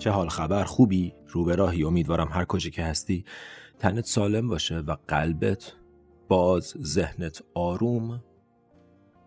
چه حال خبر؟ خوبی؟ رو به راهی؟ امیدوارم هر کجا که هستی تنت سالم باشه و قلبت باز ذهنت آروم.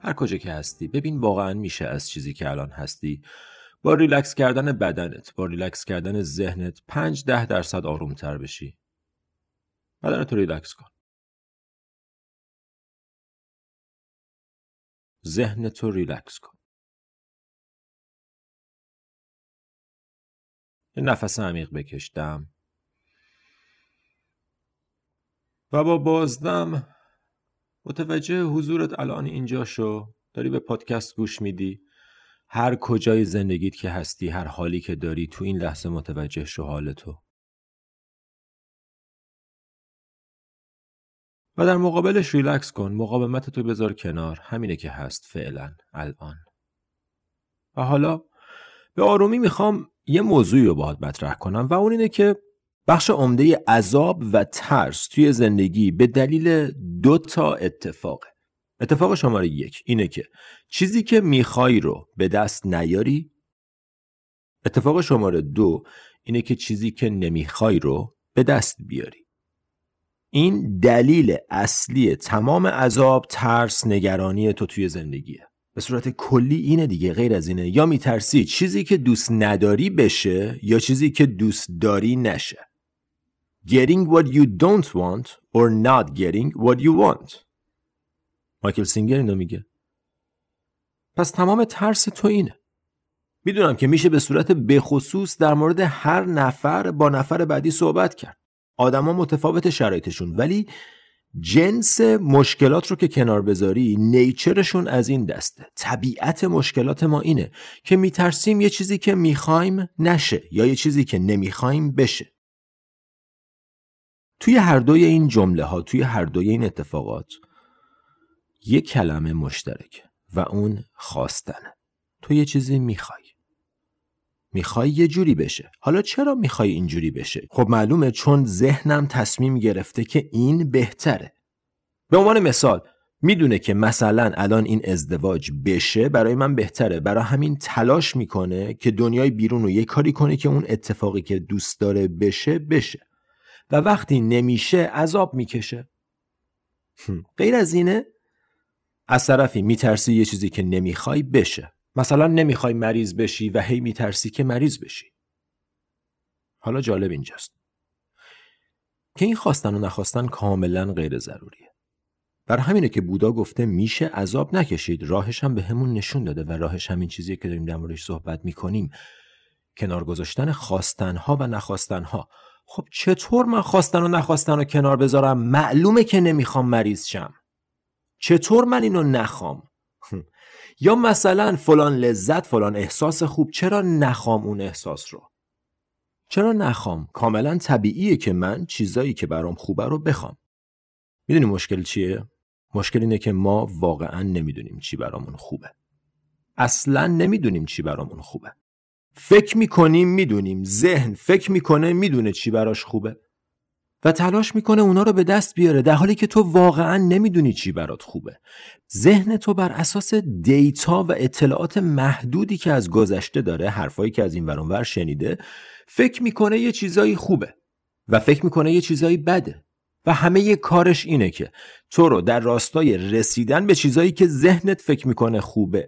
هر کجا که هستی. ببین واقعا میشه از چیزی که الان هستی. با ریلکس کردن بدنت با ریلکس کردن ذهنت پنج ده درصد آروم تر بشی. بدنت رو ریلکس کن. ذهنت رو ریلکس کن. یه نفس عمیق بکشدم و با بازدم متوجه حضورت الان اینجا شو. داری به پادکست گوش میدی. هر کجای زندگیت که هستی هر حالی که داری تو این لحظه متوجه شو حال تو. و در مقابلش ریلکس کن. مقاومت تو بذار کنار. همینه که هست فعلا الان. و حالا به آرومی می‌خوام یه موضوعی رو باهات مطرح کنم و اون اینه که بخش عمده عذاب و ترس توی زندگی به دلیل دو تا اتفاقه. اتفاق شماره یک اینه که چیزی که می‌خوای رو به دست نیاری. اتفاق شماره دو اینه که چیزی که نمی‌خوای رو به دست بیاری. این دلیل اصلی تمام عذاب ترس نگرانی تو توی زندگیه. به صورت کلی اینه دیگه غیر از اینه. یا میترسی چیزی که دوست نداری بشه یا چیزی که دوست داری نشه. Getting what you don't want or not getting what you want. مایکل سینگر اینو میگه. پس تمام ترس تو اینه. می‌دونم که میشه به صورت بخصوص در مورد هر نفر با نفر بعدی صحبت کرد. آدما متفاوت شرایطشون. ولی جنس مشکلات رو که کنار بذاری نیچرشون از این دسته طبیعت مشکلات ما اینه که میترسیم یه چیزی که می‌خوایم نشه یا یه چیزی که نمی‌خوایم بشه. توی هر دوی این جمله ها توی هر دوی این اتفاقات یه کلمه مشترک و اون خواستنه. تو یه چیزی می‌خوای. می‌خوای یه جوری بشه. حالا چرا می‌خوای اینجوری بشه؟ خب معلومه چون ذهنم تصمیم گرفته که این بهتره. به عنوان مثال می‌دونه که مثلا الان این ازدواج بشه برای من بهتره. برای همین تلاش می‌کنه که دنیای بیرون رو یه کاری کنه که اون اتفاقی که دوست داره بشه بشه. و وقتی نمیشه عذاب می‌کشه. غیر از اینه از طرفی میترسی یه چیزی که نمی‌خوای بشه. مثلا نمی‌خوای مریض بشی و هی میترسی که مریض بشی. حالا جالب اینجاست. که این خواستن و نخواستن کاملا غیر ضروریه. بر همینه که بودا گفته میشه عذاب نکشید. راهش هم به همون نشون داده و راهش همین چیزیه که داریم در موردش صحبت می‌کنیم. کنار گذاشتن خواستنها و نخواستنها. خب چطور من خواستن و نخواستن رو کنار بذارم؟ معلومه که نمی‌خوام مریض شم. چطور من اینو نخوام؟ یا مثلا فلان لذت فلان احساس خوب چرا نخوام اون احساس رو؟ چرا نخوام؟ کاملا طبیعیه که من چیزایی که برام خوبه رو بخوام. می‌دونی مشکل چیه؟ مشکل اینه که ما واقعا نمی‌دونیم چی برامون خوبه. اصلا نمی‌دونیم چی برامون خوبه. فکر می‌کنیم می‌دونیم. ذهن فکر می‌کنه می‌دونه چی براش خوبه. و تلاش می‌کنه اونا رو به دست بیاره در حالی که تو واقعا نمی‌دونی چی برات خوبه. ذهن تو بر اساس دیتا و اطلاعات محدودی که از گذشته داره حرفایی که از این ور شنیده فکر می‌کنه یه چیزایی خوبه و فکر می‌کنه یه چیزایی بده. و همه یه کارش اینه که تو رو در راستای رسیدن به چیزایی که ذهنت فکر می‌کنه خوبه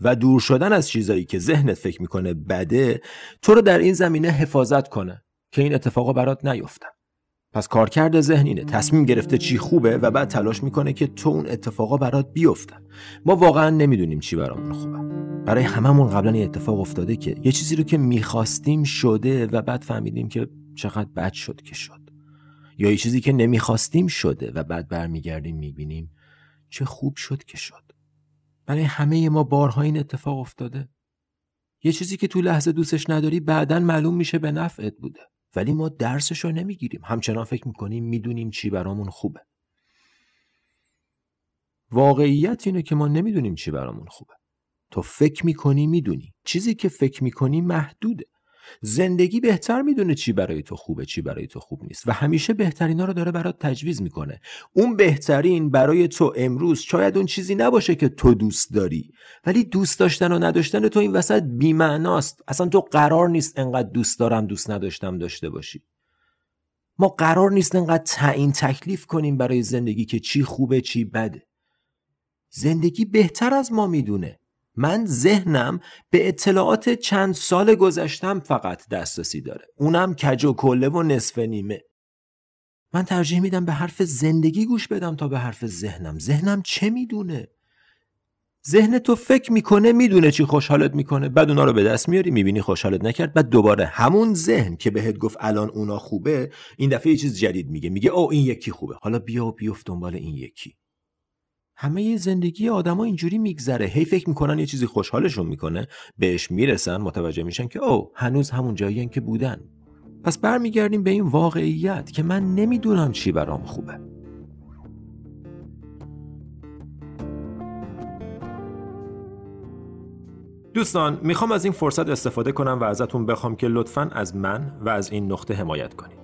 و دور شدن از چیزایی که ذهنت فکر می‌کنه بده تو رو در این زمینه حفاظت کنه که این اتفاقا برات نیفتن پس کارکرد ذهن اینه. تصمیم گرفته چی خوبه و بعد تلاش می‌کنه که تو اون اتفاقا برات بیفتن. ما واقعا نمی‌دونیم چی برامون خوبه. برای هممون قبلا این اتفاق افتاده که یه چیزی رو که می‌خواستیم شده و بعد فهمیدیم که چقدر بد شد که شد. یا یه چیزی که نمی‌خواستیم شده و بعد برمیگردیم می‌بینیم چه خوب شد که شد. برای همه ما بارها این اتفاق افتاده. یه چیزی که تو لحظه دوستش نداری بعدا معلوم میشه به نفعت بوده. ولی ما درسش رو نمی‌گیریم. همچنان فکر می‌کنیم می‌دونیم چی برامون خوبه. واقعیت اینه که ما نمی‌دونیم چی برامون خوبه. تو فکر می‌کنی می‌دونی. چیزی که فکر می‌کنی محدوده. زندگی بهتر می‌دونه چی برای تو خوبه چی برای تو خوب نیست. و همیشه بهترینا رو داره برات تجویز می‌کنه. اون بهترین برای تو امروز شاید اون چیزی نباشه که تو دوست داری. ولی دوست داشتن و نداشتن تو این وسط بیمعناست. اصلا تو قرار نیست انقدر دوست دارم دوست نداشتم داشته باشی. ما قرار نیست انقدر تعیین تکلیف کنیم برای زندگی که چی خوبه چی بده. زندگی بهتر از ما می‌دونه. من ذهنم به اطلاعات چند سال گذشتم فقط دسترسی داره. اونم کج و کله و نصف نیمه. من ترجیح میدم به حرف زندگی گوش بدم تا به حرف ذهنم. ذهنم چه می‌دونه؟ ذهن تو فکر می‌کنه می‌دونه چی خوشحالت می‌کنه. بعد اونا رو به دست میاری می‌بینی خوشحالت نکرد. بعد دوباره همون ذهن که بهت گفت الان اونا خوبه این دفعه یه چیز جدید میگه. میگه او این یکی خوبه. حالا بیا و بیفت دنبال این یکی. همه زندگی آدما اینجوری میگذره. هی فکر می‌کنن یه چیزی خوشحالشون می‌کنه. بهش می‌رسن متوجه میشن که او هنوز همون جایی که بودن. پس برمیگردیم به این واقعیت که من نمی‌دونم چی برام خوبه. دوستان می‌خوام از این فرصت استفاده کنم و ازتون بخوام که لطفا از من و از این نقطه حمایت کنید.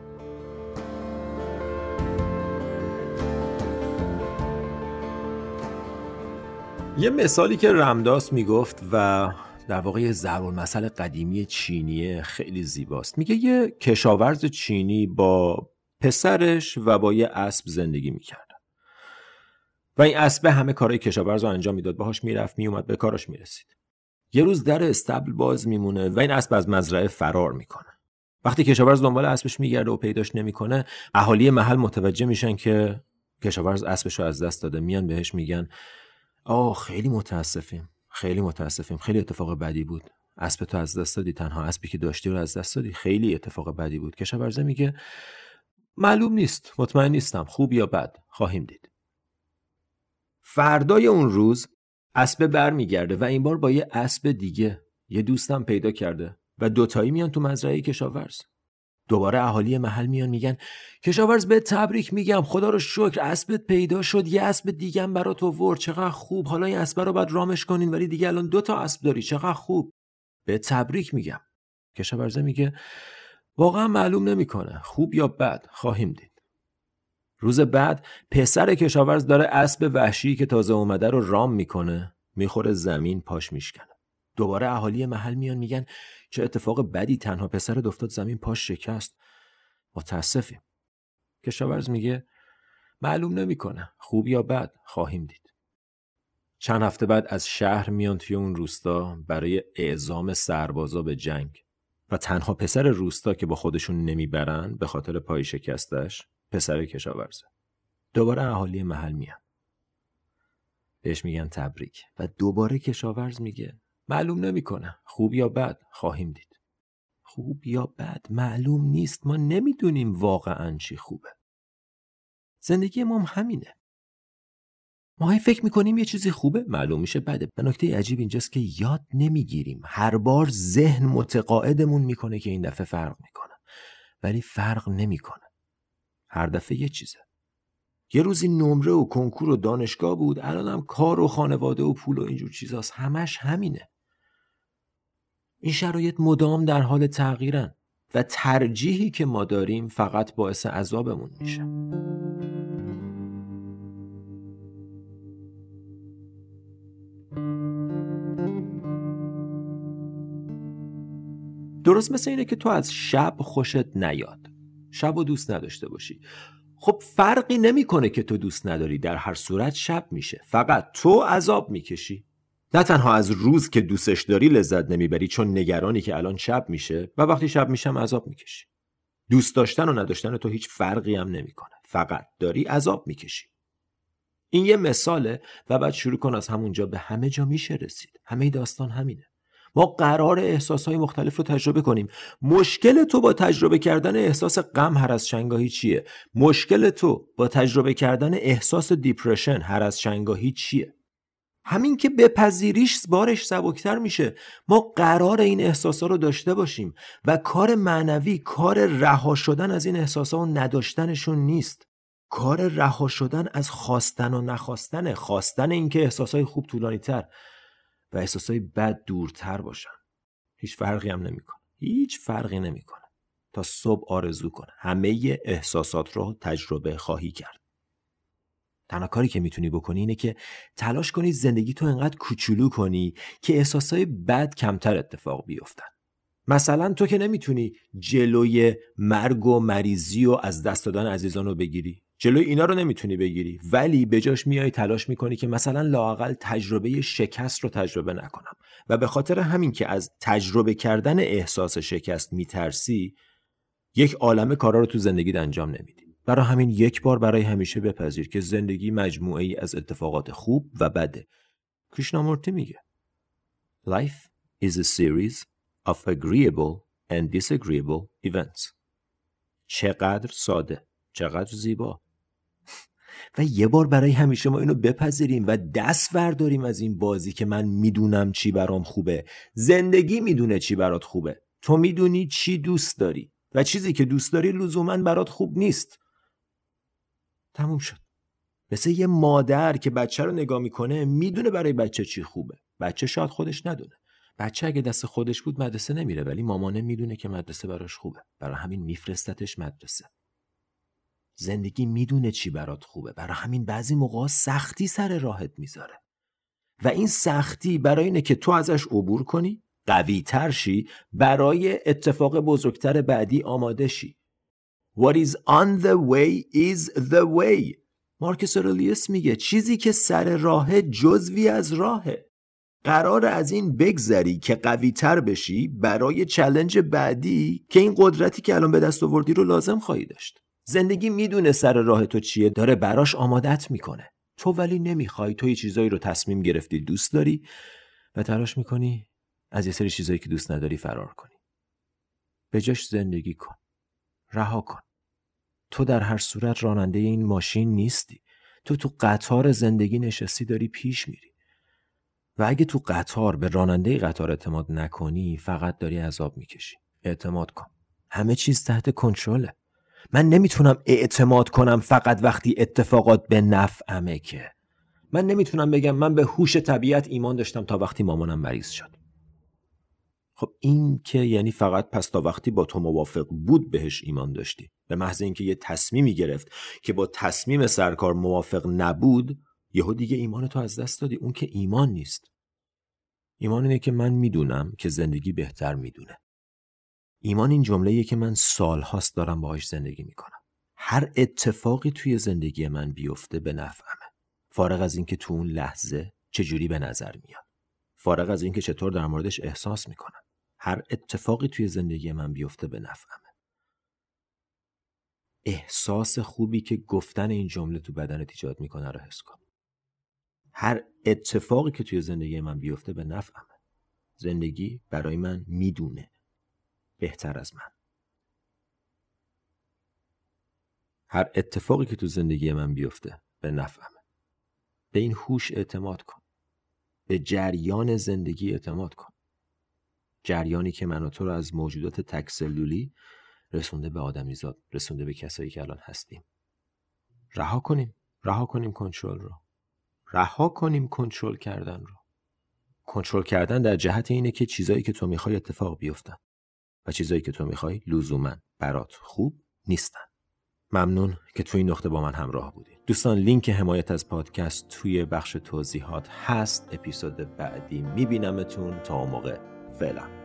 یه مثالی که رمداس می‌گفت و در واقع یه المثل قدیمی چینیه خیلی زیباست. میگه یه کشاورز چینی با پسرش و با یه اسب زندگی می‌کرد. و این اسب همه کارهای کشاورز رو انجام می‌داد. باهاش می‌رفت میومد به کارش می‌رسید. یه روز در استبل باز میمونه و این اسب از مزرعه فرار می‌کنه. وقتی کشاورز دنبال اسبش میگرده و پیداش نمی‌کنه اهالی محل متوجه میشن که کشاورز اسبش رو از دست داده. میان بهش میگن آه خیلی متاسفیم. خیلی متاسفیم. خیلی اتفاق بدی بود. اسب تو از دست دادی تنها اسبی که داشتی رو از دست دادی. خیلی اتفاق بدی بود. کشاورزه میگه معلوم نیست. مطمئن نیستم. خوب یا بد. خواهیم دید. فردای اون روز اسب برمیگرده و این بار با یه اسب دیگه. یه دوستم پیدا کرده و دوتایی میان تو مزرعه کشاورز. دوباره اهالی محل میان میگن کشاورز به تبریک میگم خدا رو شکر اسبت پیدا شد یه اسب دیگه برا تو ورد چقدر خوب. حالا این اسب رو باید رامش کنین ولی دیگه الان دو تا اسب داری چقدر خوب. به تبریک میگم. کشاورزه میگه واقعا معلوم نمی‌کنه خوب یا بد خواهیم دید. روز بعد پسر کشاورز داره اسب وحشی که تازه اومده رو رام می‌کنه می‌خوره زمین پاش میشکنه. دوباره اهالی محل میان میگن چه اتفاق بدی تنها پسر افتاد زمین پاش شکست. متاسفیم. کشاورز میگه معلوم نمی‌کنه. خوب یا بد خواهیم دید. چند هفته بعد از شهر میان توی اون روستا برای اعزام سربازا به جنگ. و تنها پسر روستا که با خودشون نمی‌برن به خاطر پای شکستش پسر کشاورزه. دوباره اهالی محل میان. بهش میگن تبریک. و دوباره کشاورز میگه معلوم نمی‌کنه. خوب یا بد؟ خواهیم دید. خوب یا بد؟ معلوم نیست. ما نمی‌دونیم واقعا چی خوبه. زندگی ما هم همینه. ما فکر می‌کنیم یه چیزی خوبه؟ معلوم میشه بده. و نکته عجیب اینجاست که یاد نمی‌گیریم. هر بار ذهن متقاعدمون می‌کنه که این دفعه فرق می‌کنه. ولی فرق نمی‌کنه. هر دفعه یه چیزه. یه روزی نمره و کنکور و دانشگاه بود الانم کار و خانواده و پول و اینجور چیزاست. همش همینه. این شرایط مدام در حال تغییرن و ترجیحی که ما داریم فقط باعث عذابمون میشه. درست مثل اینه که تو از شب خوشت نیاد. شب و دوست نداشته باشی. خب فرقی نمی‌کنه که تو دوست نداری در هر صورت شب میشه. فقط تو عذاب می‌کشی. نه تنها از روز که دوستش داری لذت نمی‌بری چون نگرانی که الان شب میشه و وقتی شب میشم عذاب می‌کشی. دوست داشتن و نداشتن تو هیچ فرقی هم نمی‌کنه. فقط داری عذاب می‌کشی. این یه مثاله و بعد شروع کن از همونجا به همه جا میشه رسید. همه داستان همینه. ما قرار احساسهای مختلف رو تجربه کنیم. مشکل تو با تجربه کردن احساس غم هر از شنگاهی چیه؟ مشکل تو با تجربه کردن احساس دیپرشن هر از شنگاهی چیه؟ همین که بپذیریش بارش سبکتر میشه. ما قرار این احساسا رو داشته باشیم و کار معنوی کار رها شدن از این احساسا و نداشتنشون نیست. کار رها شدن از خواستن و نخواستن خواستن اینکه احساسای خوب طولانی تر و احساسای بد دورتر باشن هیچ فرقی هم نمی‌کنه. هیچ فرقی نمی‌کنه. تا صبح آرزو کنه. همه احساسات رو تجربه خواهی کرد. تنها کاری که می‌تونی بکنی اینه که تلاش کنی زندگی تو انقدر کوچولو کنی که احساسای بد کمتر اتفاق بیفتن مثلا تو که نمی‌تونی جلوی مرگ و مریضی و از دست دادن عزیزان رو بگیری. جلوی اینا رو نمی‌تونی بگیری. ولی بجاش میای تلاش می‌کنی که مثلا لاقل تجربه شکست رو تجربه نکنم. و به خاطر همین که از تجربه کردن احساس شکست میترسی یک عالم کارا رو تو زندگی انجام نمیدی. برای همین یک بار برای همیشه بپذیر که زندگی مجموعه ای از اتفاقات خوب و بده. کریشنامورتی میگه Life is a series of agreeable and disagreeable events. چقدر ساده چقدر زیبا. و یه بار برای همیشه ما اینو بپذیریم و دست برداریم از این بازی که من می‌دونم چی برام خوبه. زندگی می‌دونه چی برات خوبه. تو می‌دونی چی دوست داری. و چیزی که دوست داری لزوما برات خوب نیست. تموم شد. مثل یه مادر که بچه رو نگاه می‌کنه می‌دونه برای بچه چی خوبه. بچه شاید خودش ندونه. بچه اگه دست خودش بود مدرسه نمیره ولی مامانه می‌دونه که مدرسه براش خوبه. برای همین میفرستتش مدرسه. زندگی می‌دونه چی برات خوبه. برای همین بعضی موقع سختی سر راهت می‌ذاره. و این سختی برای اینه که تو ازش عبور کنی قوی ترشی برای اتفاق بزرگتر بعدی آماده شی. What is on the way is the way. مارکس اورلیوس میگه چیزی که سر راه جزوی از راهه. قرار از این بگذری که قوی تر بشی برای چلنج بعدی که این قدرتی که الان به دست آوردی رو لازم خواهی داشت. زندگی می‌دونه سر راه تو چیه داره براش آمادت می‌کنه. تو ولی نمی‌خوای تو یه چیزایی رو تصمیم گرفتی دوست داری و تلاش می‌کنی از یه سری چیزایی که دوست نداری فرار کنی. به جاش زندگی کن. رها کن. تو در هر صورت راننده این ماشین نیستی. تو تو قطار زندگی نشستی داری پیش میری. و اگه تو قطار به راننده قطار اعتماد نکنی فقط داری عذاب می‌کشی. اعتماد کن. همه چیز تحت کنترله. من نمی‌تونم اعتماد کنم فقط وقتی اتفاقات به نفعمه که. من نمی‌تونم بگم من به هوش طبیعت ایمان داشتم تا وقتی مامانم مریض شد. خب این که یعنی فقط پس تا وقتی با تو موافق بود بهش ایمان داشتی. به محض اینکه یه تصمیمی گرفت که با تصمیم سرکار موافق نبود یهو دیگه ایمان تو از دست دادی. اون که ایمان نیست. ایمان اینه که من می‌دونم که زندگی بهتر می‌دونه. ایمان این جمله که من سالهاست دارم باهاش زندگی می‌کنم. هر اتفاقی توی زندگی من بیفته به نفعمه. فارغ از اینکه تو اون لحظه چجوری به نظر میاد. فارغ از اینکه چطور در موردش احساس می‌کنم. هر اتفاقی توی زندگی من بیفته به نفعمه. احساس خوبی که گفتن این جمله تو بدنت ایجاد می‌کنه رو حس کن. هر اتفاقی که توی زندگی من بیفته به نفعمه. زندگی برای من می‌دونه بهتر از من. هر اتفاقی که تو زندگی من بیفته به نفعمه. به این هوش اعتماد کن. به جریان زندگی اعتماد کن. جریانی که من و تو رو از موجودات تکسلولی رسونده به آدمیزاد رسونده به کسایی که الان هستیم. رها کنیم. رها کنیم کنترل رو. رها کنیم کنترل کردن رو. کنترل کردن در جهت اینه که چیزایی که تو می‌خوای اتفاق بیفتن. و چیزایی که تو می‌خوای لزوما برات خوب نیستن. ممنون که توی این نقطه با من همراه بودید دوستان لینک حمایت از پادکست توی بخش توضیحات هست. اپیزود بعدی میبینمتون تا موقع. فعلا.